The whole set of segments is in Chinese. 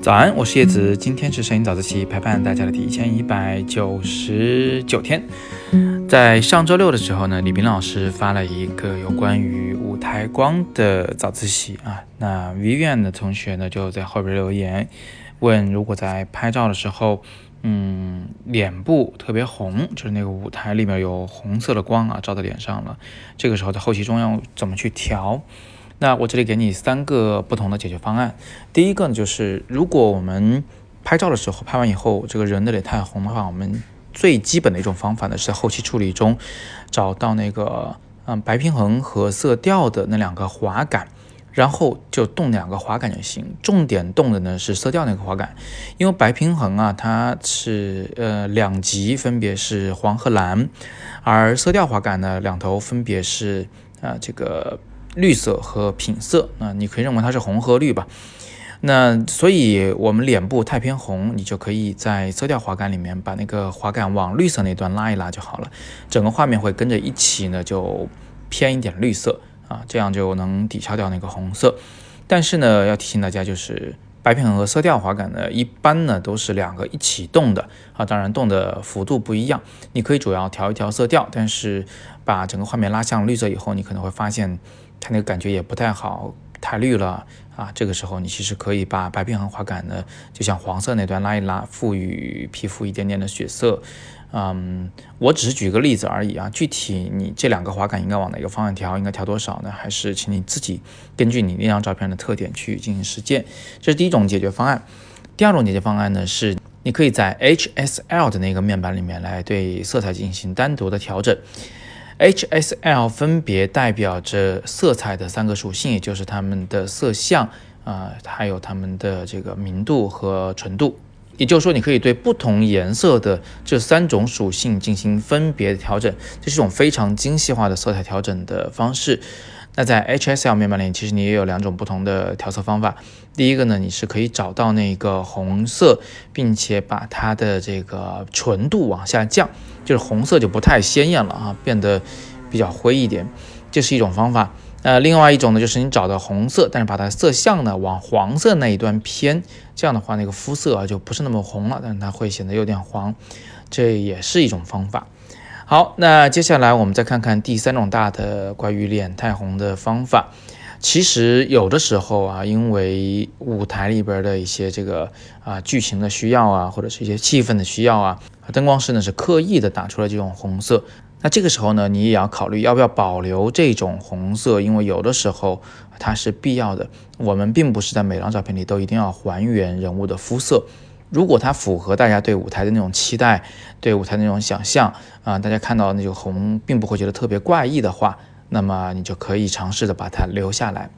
早安，我是叶子，今天是摄影早自习陪伴大家的第一千一百九十九天。在上周六的时候呢，李斌老师发了一个有关于舞台光的早自习啊。那 Vivian 的同学呢就在后边留言问，如果在拍照的时候，嗯，脸部特别红，就是那个舞台里面有红色的光啊照在脸上了，这个时候在后期中要怎么去调？那我这里给你三个不同的解决方案。第一个呢，就是如果我们拍照的时候，拍完以后这个人的脸太红的话，我们最基本的一种方法呢，是在后期处理中找到那个嗯白平衡和色调的那两个滑杆，然后就动两个滑杆就行。重点动的呢是色调那个滑杆，因为白平衡啊，它是呃两极分别是黄和蓝，而色调滑杆呢两头分别是啊这个。绿色和品色，那你可以认为它是红和绿吧。那所以我们脸部太偏红，你就可以在色调滑杆里面把那个滑杆往绿色那端拉一拉就好了，整个画面会跟着一起呢就偏一点绿色啊，这样就能抵消掉那个红色。但是呢，要提醒大家，就是白平衡和色调滑杆呢，一般呢都是两个一起动的啊，当然动的幅度不一样。你可以主要调一调色调，但是把整个画面拉向绿色以后，你可能会发现。它那个感觉也不太好，太绿了啊！这个时候你其实可以把白平衡滑杆呢，就像黄色那段拉一拉，赋予皮肤一点点的血色。嗯，我只是举个例子而已啊。具体你这两个滑杆应该往哪个方向调，应该调多少呢？还是请你自己根据你那张照片的特点去进行实践。这是第一种解决方案。第二种解决方案呢是，你可以在 HSL 的那个面板里面来对色彩进行单独的调整。HSL 分别代表着色彩的三个属性，也就是它们的色相啊，还有它们的这个明度和纯度。也就是说，你可以对不同颜色的这三种属性进行分别的调整，这是一种非常精细化的色彩调整的方式。那在 HSL 面板里，其实你也有两种不同的调色方法。第一个呢，你是可以找到那个红色，并且把它的这个纯度往下降，就是红色就不太鲜艳了啊，变得比较灰一点，这是一种方法。呃，另外一种呢，就是你找到红色，但是把它色相呢往黄色那一端偏，这样的话那个肤色啊就不是那么红了，但是它会显得有点黄，这也是一种方法。好，那接下来我们再看看第三种大的关于脸太红的方法。其实有的时候啊，因为舞台里边的一些这个啊剧情的需要啊，或者是一些气氛的需要啊，灯光师呢是刻意的打出了这种红色。那这个时候呢，你也要考虑要不要保留这种红色，因为有的时候它是必要的。我们并不是在每张照片里都一定要还原人物的肤色。如果它符合大家对舞台的那种期待，对舞台那种想象啊，大家看到那种红并不会觉得特别怪异的话，那么你就可以尝试的把它留下来。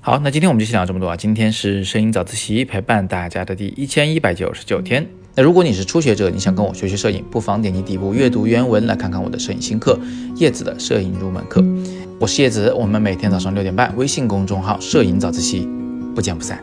好，那今天我们就先聊这么多啊。今天是摄影早自习陪伴大家的第一千一百九十九天。那如果你是初学者，你想跟我学学摄影，不妨点击底部阅读原文来看看我的摄影新课《叶子的摄影入门课》。我是叶子，我们每天早上六点半，微信公众号“摄影早自习”，不见不散。